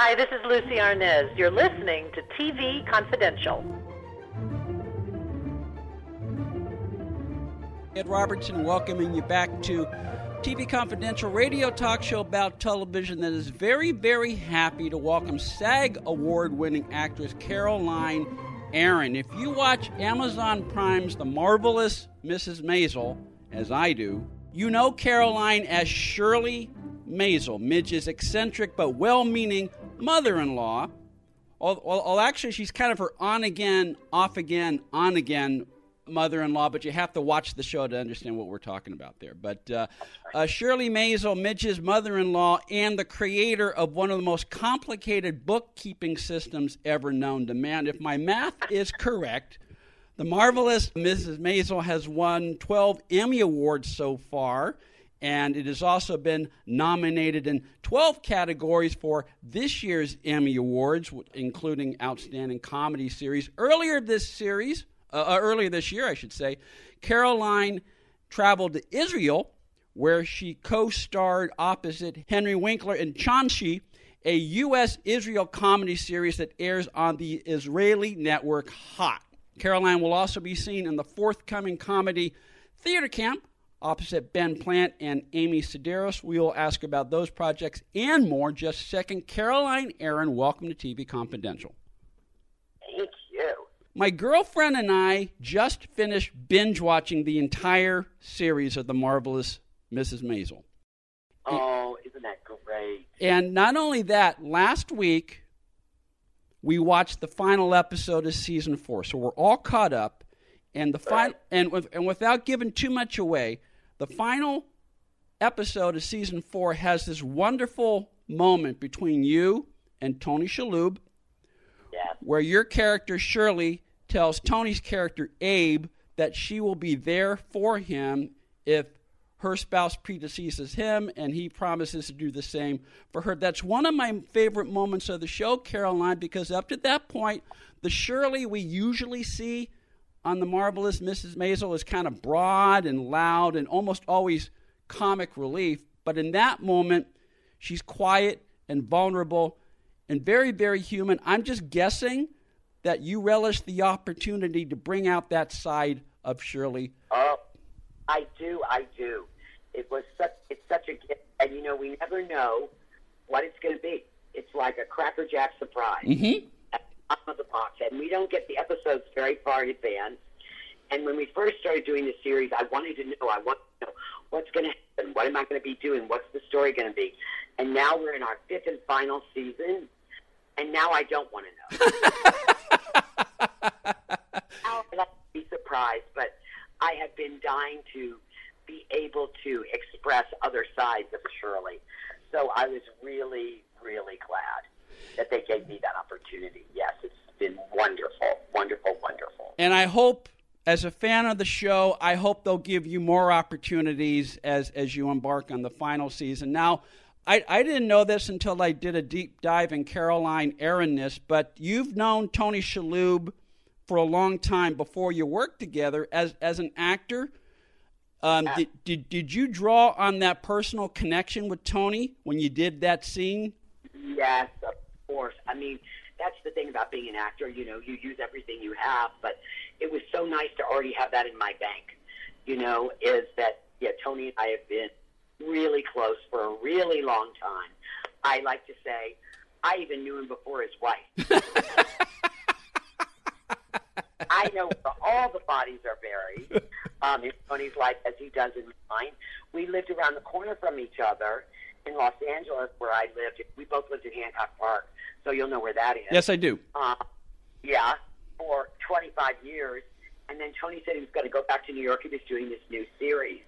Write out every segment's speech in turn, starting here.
Hi, this is Lucie Arnaz. You're listening to TV Confidential. Ed Robertson welcoming you back to TV Confidential radio talk show about television that is very, very happy to welcome SAG award winning actress Caroline Aaron. If you watch Amazon Prime's The Marvelous Mrs. Maisel, as I do, you know Caroline as Shirley Maisel, Midge's eccentric but well meaning mother in law. Well, actually, she's kind of her on again, off again, on again mother-in-law, but you have to watch the show to understand what we're talking about there. But uh, uh, Shirley Maisel, Midge's mother-in-law, and the creator of one of the most complicated bookkeeping systems ever known to man. If my math is correct, the marvelous Mrs. Maisel has won 12 Emmy Awards so far. And it has also been nominated in 12 categories for this year's Emmy Awards, including Outstanding Comedy Series. Earlier this series, uh, uh, earlier this year, I should say, Caroline traveled to Israel, where she co starred opposite Henry Winkler in Chanshi, a U.S. Israel comedy series that airs on the Israeli network Hot. Caroline will also be seen in the forthcoming comedy Theater Camp opposite Ben Platt and Amy Sedaris. We will ask about those projects and more just a second. Caroline Aaron, welcome to TV Confidential. Thank you. My girlfriend and I just finished binge watching the entire series of The Marvelous Mrs. Maisel. Oh, isn't that great? And not only that, last week we watched the final episode of season four. So we're all caught up. And the final, and, with, and without giving too much away, the final episode of season four has this wonderful moment between you and Tony Shalhoub, yeah. where your character Shirley tells Tony's character Abe that she will be there for him if her spouse predeceases him, and he promises to do the same for her. That's one of my favorite moments of the show, Caroline, because up to that point, the Shirley we usually see on the marvelous Mrs. Maisel is kind of broad and loud and almost always comic relief. But in that moment, she's quiet and vulnerable and very, very human. I'm just guessing that you relish the opportunity to bring out that side of Shirley. Oh, I do, I do. It was such, it's such a gift, and you know, we never know what it's going to be. It's like a crackerjack surprise. Mm-hmm of the box, and we don't get the episodes very far in advance. And when we first started doing the series, I wanted to know, I want to know what's going to happen, what am I going to be doing, what's the story going to be. And now we're in our fifth and final season, and now I don't want to know. now I'd like to be surprised, but I have been dying to be able to express other sides of Shirley. So I was really, really glad that they gave me that opportunity. Yes, it's been wonderful, wonderful, wonderful. And I hope, as a fan of the show, I hope they'll give you more opportunities as as you embark on the final season. Now. I, I didn't know this until I did a deep dive in Caroline Aaronness, but you've known Tony Shalhoub for a long time before you worked together as as an actor. Um, did, did did you draw on that personal connection with Tony when you did that scene? Yes, of course. I mean, that's the thing about being an actor. You know, you use everything you have, but it was so nice to already have that in my bank. You know, is that yeah? Tony and I have been really close for a really long time. I like to say, I even knew him before his wife. I know where all the bodies are buried um, in Tony's life as he does in mine. We lived around the corner from each other in Los Angeles, where I lived. We both lived in Hancock Park, so you'll know where that is. Yes, I do. Uh, yeah, for 25 years. And then Tony said he was going to go back to New York. And he was doing this new series.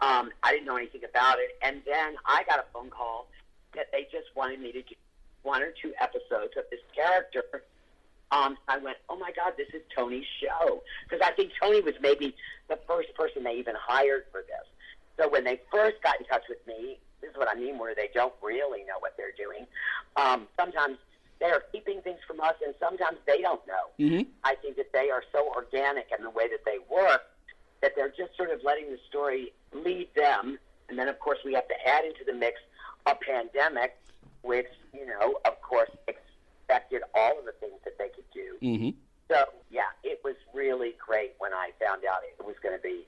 Um, I didn't know anything about it. And then I got a phone call that they just wanted me to do one or two episodes of this character, um, I went, oh my God, this is Tony's show. Because I think Tony was maybe the first person they even hired for this. So when they first got in touch with me, this is what I mean, where they don't really know what they're doing. Um, sometimes they are keeping things from us, and sometimes they don't know. Mm-hmm. I think that they are so organic in the way that they work that they're just sort of letting the story lead them. And then, of course, we have to add into the mix a pandemic, which, you know, of course, expected all of the things that they could do. Mm-hmm. So, yeah, it was really great when I found out it was going to be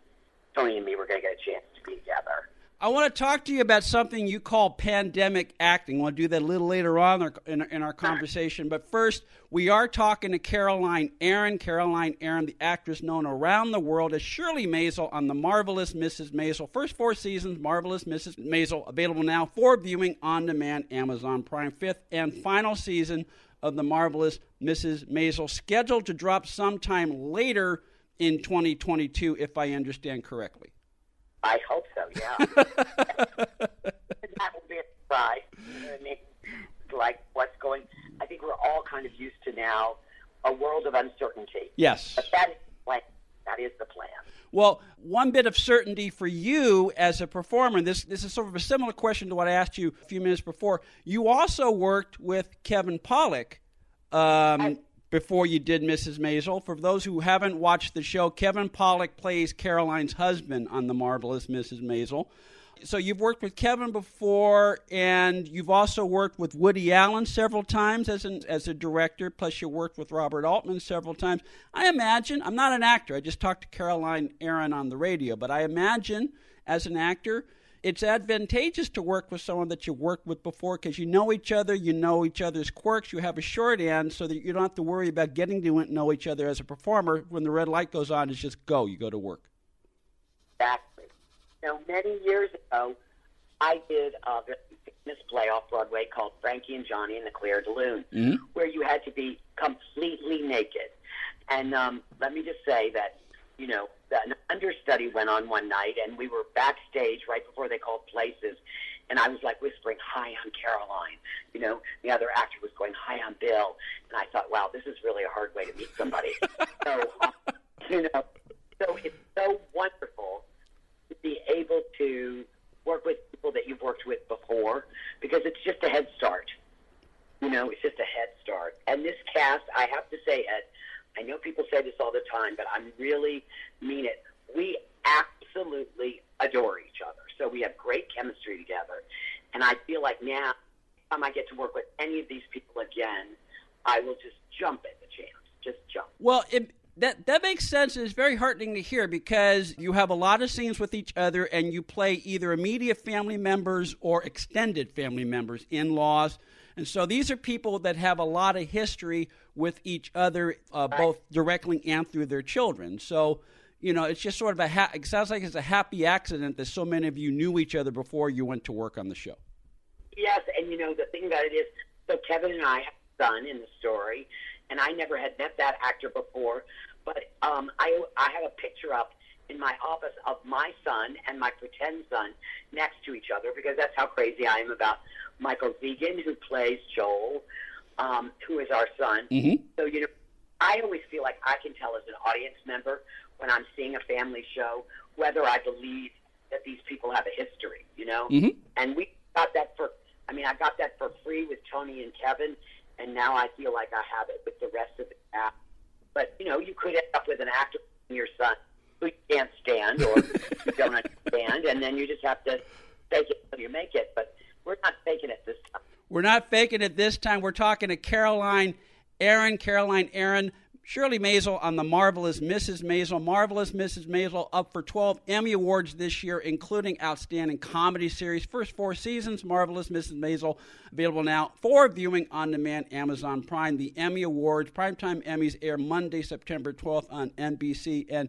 Tony and me were going to get a chance to be together. I want to talk to you about something you call pandemic acting. We'll do that a little later on in, in our conversation. But first, we are talking to Caroline Aaron. Caroline Aaron, the actress known around the world as Shirley Maisel on The Marvelous Mrs. Maisel. First four seasons, Marvelous Mrs. Maisel, available now for viewing on demand, Amazon Prime. Fifth and final season of The Marvelous Mrs. Maisel, scheduled to drop sometime later in 2022, if I understand correctly. I hope so. Yeah, that will be a surprise. You know I mean? Like what's going? I think we're all kind of used to now a world of uncertainty. Yes, but that is the plan. That is the plan. Well, one bit of certainty for you as a performer, and this, this is sort of a similar question to what I asked you a few minutes before. You also worked with Kevin Pollak. um, I, before you did Mrs. Maisel. For those who haven't watched the show, Kevin Pollak plays Caroline's husband on The Marvelous Mrs. Maisel. So you've worked with Kevin before, and you've also worked with Woody Allen several times as an as a director. Plus, you worked with Robert Altman several times. I imagine I'm not an actor. I just talked to Caroline Aaron on the radio, but I imagine as an actor it's advantageous to work with someone that you worked with before because you know each other, you know each other's quirks, you have a shorthand so that you don't have to worry about getting to know each other as a performer. When the red light goes on, it's just go. You go to work. Exactly. Now, many years ago, I did a famous play off Broadway called Frankie and Johnny and the Clair de Lune, mm-hmm. where you had to be completely naked. And um, let me just say that, you know, an understudy went on one night, and we were backstage right before they called places, and I was like whispering, "Hi, I'm Caroline." You know, the other actor was going, "Hi, I'm Bill," and I thought, "Wow, this is really a hard way to meet somebody." so, um, you know, so it's so wonderful to be able to work with people that you've worked with before because it's just a head start. You know, it's just a head start. And this cast, I have to say, Ed, I know people say this all the time, but I really mean it. We absolutely adore each other. So we have great chemistry together. And I feel like now, time I get to work with any of these people again, I will just jump at the chance. Just jump. Well, it, that that makes sense. It's very heartening to hear because you have a lot of scenes with each other, and you play either immediate family members or extended family members, in-laws, and so these are people that have a lot of history with each other, uh, both directly and through their children. So, you know, it's just sort of a, ha- it sounds like it's a happy accident that so many of you knew each other before you went to work on the show. Yes, and you know, the thing about it is, so Kevin and I have a son in the story, and I never had met that actor before, but um, I, I have a picture up in my office of my son and my pretend son next to each other because that's how crazy I am about Michael Zegan, who plays Joel, um, who is our son. Mm-hmm. So, you know, I always feel like I can tell as an audience member when I'm seeing a family show whether I believe that these people have a history, you know? Mm-hmm. And we got that for, I mean, I got that for free with Tony and Kevin, and now I feel like I have it with the rest of the cast. But, you know, you could end up with an actor, your son, who you can't stand or don't understand, and then you just have to fake it until you make it. But we're not faking it this time. We're not faking it this time. We're talking to Caroline Aaron. Caroline Aaron. Shirley Maisel on the marvelous Mrs. Maisel. Marvelous Mrs. Maisel up for 12 Emmy Awards this year, including Outstanding Comedy Series. First four seasons, Marvelous Mrs. Maisel, available now for viewing on demand, Amazon Prime. The Emmy Awards, Primetime Emmys air Monday, September 12th on NBC and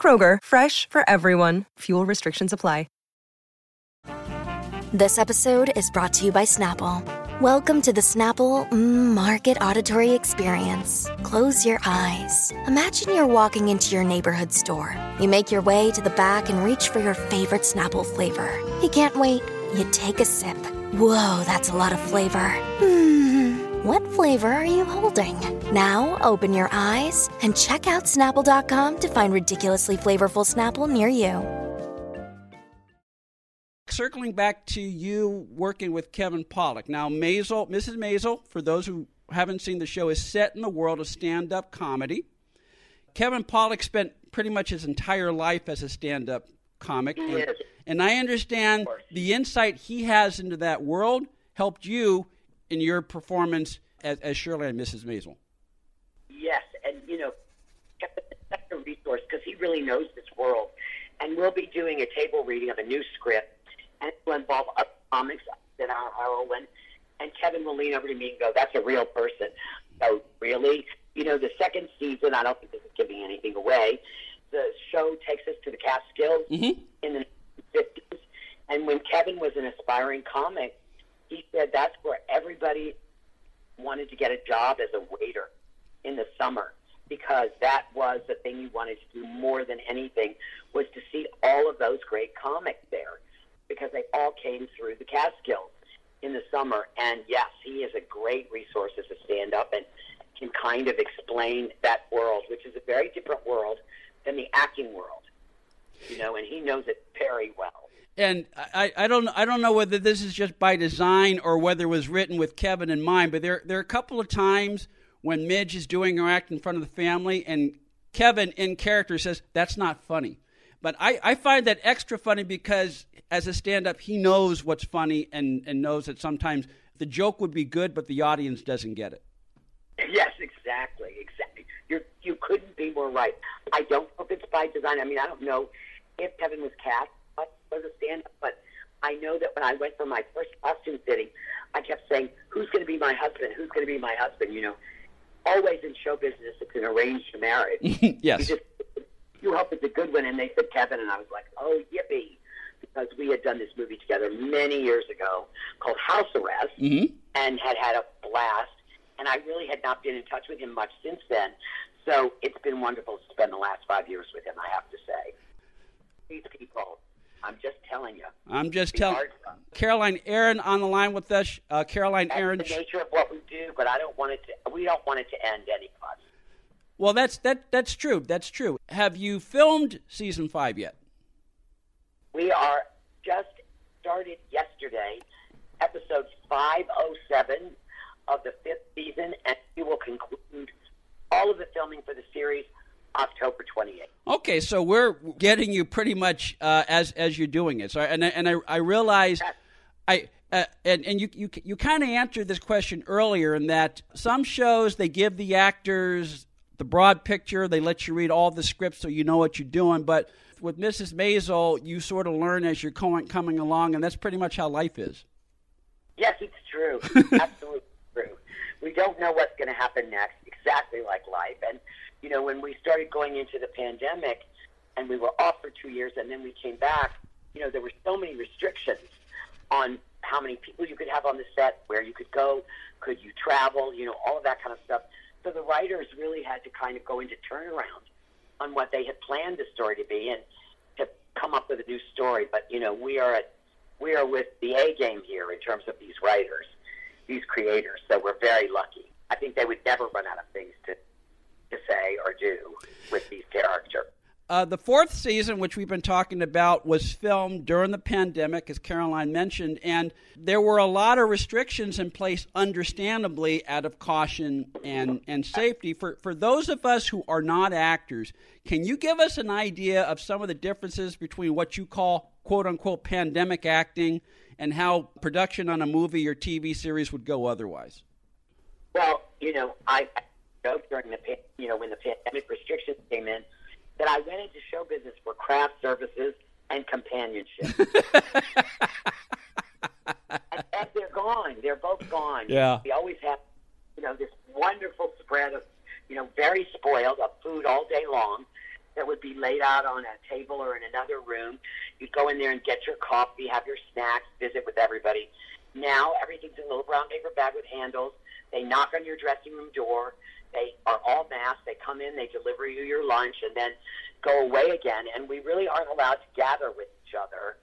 Kroger, fresh for everyone. Fuel restrictions apply. This episode is brought to you by Snapple. Welcome to the Snapple mm, Market Auditory Experience. Close your eyes. Imagine you're walking into your neighborhood store. You make your way to the back and reach for your favorite Snapple flavor. You can't wait. You take a sip. Whoa, that's a lot of flavor. Hmm. What flavor are you holding? Now open your eyes and check out Snapple.com to find ridiculously flavorful Snapple near you. Circling back to you working with Kevin Pollak. Now, Maisel, Mrs. Maisel, for those who haven't seen the show, is set in the world of stand up comedy. Kevin Pollak spent pretty much his entire life as a stand up comic. And, and I understand the insight he has into that world helped you in your performance as, as Shirley and Mrs. Maisel. Yes, and you know, that's a resource because he really knows this world. And we'll be doing a table reading of a new script, and it will involve other comics than our heroine. And Kevin will lean over to me and go, "That's a real person." So really, you know, the second season, I don't think this is giving anything away. The show takes us to the Catskills Mhm. in the 50s, and when Kevin was an aspiring comic, he said that's where everybody wanted to get a job as a waiter in the summer because that was the thing you wanted to do more than anything was to see all of those great comics there because they all came through the Catskills in the summer. And yes, he is a great resource as a stand-up and can kind of explain that world, which is a very different world than the acting world, you know, and he knows it very well. And I, I don't I don't know whether this is just by design or whether it was written with Kevin in mind, but there there are a couple of times when Midge is doing her act in front of the family and Kevin in character says that's not funny. But I, I find that extra funny because as a stand up he knows what's funny and, and knows that sometimes the joke would be good but the audience doesn't get it. Yes, exactly, exactly. You you couldn't be more right. I don't know if it's by design. I mean, I don't know if Kevin was cast as a stand-up, but I know that when I went for my first costume fitting, I kept saying, "Who's going to be my husband? Who's going to be my husband?" You know, always in show business, it's an arranged marriage. yes. You just you hope it's a good one, and they said Kevin, and I was like, "Oh, yippee!" Because we had done this movie together many years ago called House Arrest, Mhm. and had had a blast. And I really had not been in touch with him much since then. So it's been wonderful to spend the last five years with him. I have to say, these people, I'm just telling you, I'm just telling hard for 'em. Caroline Aaron on the line with us. Uh, Caroline That's Aaron. the nature of what we do, but I don't want it to. We don't want it to end any of us. Well, that's that. That's true. That's true. Have you filmed season five yet? We are just started yesterday, episode 507 of the fifth season, and we will conclude all of the filming for the series October 28th. Okay, so we're getting you pretty much uh, as as you're doing it. So, and I- and I I realize, I uh, and and you you you kind of answered this question earlier in that some shows they give the actors the broad picture, they let you read all the scripts so you know what you're doing, but with Mrs. Maisel, you sort of learn as you're going, coming along, and that's pretty much how life is. Yes, it's true. Absolutely true. We don't know what's going to happen next, exactly like life. And, you know, when we started going into the pandemic and we were off for two years and then we came back, you know, there were so many restrictions on how many people you could have on the set, where you could go, could you travel, you know, all of that kind of stuff. So the writers really had to kind of go into turnaround on what they had planned the story to be and to come up with a new story. But, you know, we are at we are with the A game here in terms of these writers, these creators. So we're very lucky. I think they would never run out of things to to say or do with these characters. Uh, the fourth season, which we've been talking about, was filmed during the pandemic, as Caroline mentioned, and there were a lot of restrictions in place, understandably, out of caution and, and safety. For, for those of us who are not actors, can you give us an idea of some of the differences between what you call quote unquote pandemic acting and how production on a movie or TV series would go otherwise? Well, you know, I, I during the you know when the pandemic restrictions came in that I went into show business for craft services and companionship. and, and they're gone. They're both gone. Yeah. We always have, you know, this wonderful spread of, you know, very spoiled of food all day long that would be laid out on a table or in another room. You'd go in there and get your coffee, have your snacks, visit with everybody. Now everything's in a little brown paper bag with handles. They knock on your dressing room door. They are all masked. They come in, they deliver you your lunch, and then go away again. And we really aren't allowed to gather with each other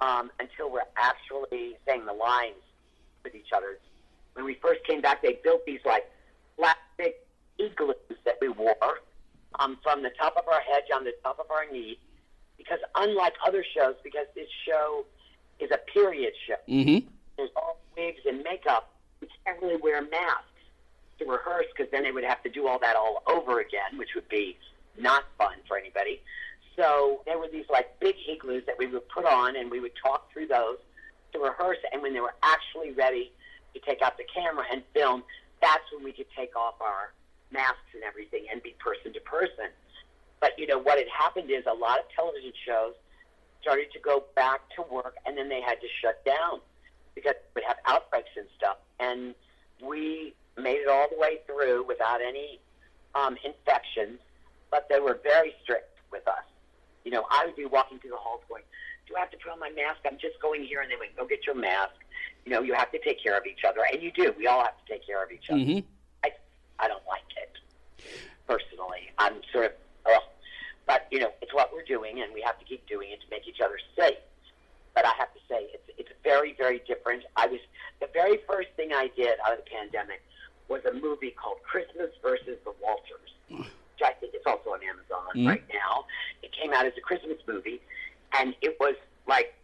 um, until we're actually saying the lines with each other. When we first came back, they built these like plastic igloos that we wore um, from the top of our head on the top of our knee. Because unlike other shows, because this show is a period show, mm-hmm. there's all wigs and makeup. We can't really wear masks to rehearse because then they would have to do all that all over again, which would be not fun for anybody. So there were these like big igloos that we would put on, and we would talk through those to rehearse. And when they were actually ready to take out the camera and film, that's when we could take off our masks and everything and be person to person. But you know what had happened is a lot of television shows started to go back to work, and then they had to shut down because we have outbreaks and stuff. And we made it all the way through without any um, infections, but they were very strict with us. You know, I would be walking through the halls going, "Do I have to put on my mask? I'm just going here." And they would go get your mask. You know, you have to take care of each other, and you do. We all have to take care of each other. Mm-hmm. I, I don't like it personally. I'm sort of, oh, but you know, it's what we're doing, and we have to keep doing it to make each other safe. But I have to say, it's it's very very different. I was the very first thing I did out of the pandemic was a movie called Christmas versus the Walters, which I think is also on Amazon Mhm. right now. It came out as a Christmas movie, and it was like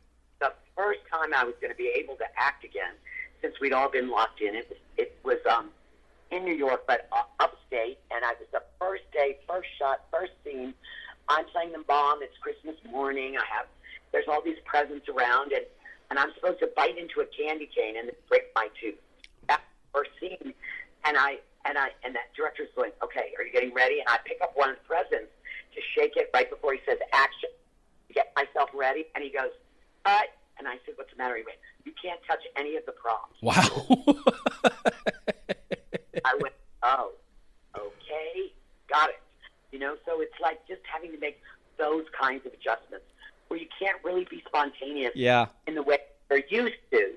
the first time I was going to be able to act again since we'd all been locked in. It was it was um, in New York, but uh, upstate, and I was the first day, first shot, first scene. I'm playing the mom. It's Christmas morning. I have there's all these presents around, and and I'm supposed to bite into a candy cane and break my tooth. That's the first scene, and I and I and that director's going, okay, are you getting ready? And I pick up one of the presents to shake it right before he says action, get myself ready, and he goes, cut. And I said, what's the matter? He went, you can't touch any of the props. Wow. I went, oh, okay, got it. You know, so it's like just having to make those kinds of adjustments where you can't really be spontaneous yeah. in the way they're used to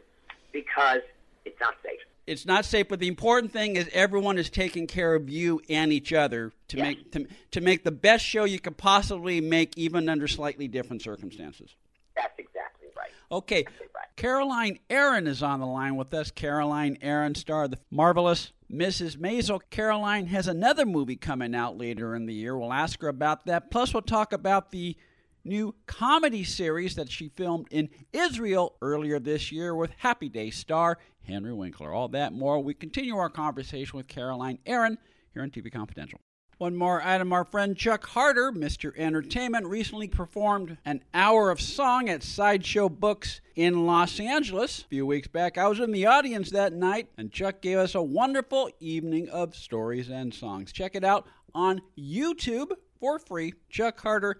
because it's not safe. It's not safe, but the important thing is everyone is taking care of you and each other to Yes. make to, to make the best show you could possibly make, even under slightly different circumstances. That's exactly right. Okay. Exactly right. Caroline Aaron is on the line with us. Caroline Aaron, star of the marvelous Mrs. Maisel. Caroline has another movie coming out later in the year. We'll ask her about that. Plus, we'll talk about the new comedy series that she filmed in Israel earlier this year with Happy Day star Henry Winkler. All that more. We continue our conversation with Caroline Aaron here on TV Confidential. One more item. Our friend Chuck Harder, Mr. Entertainment, recently performed an hour of song at Sideshow Books in Los Angeles a few weeks back. I was in the audience that night, and Chuck gave us a wonderful evening of stories and songs. Check it out on YouTube for free. Chuck Harder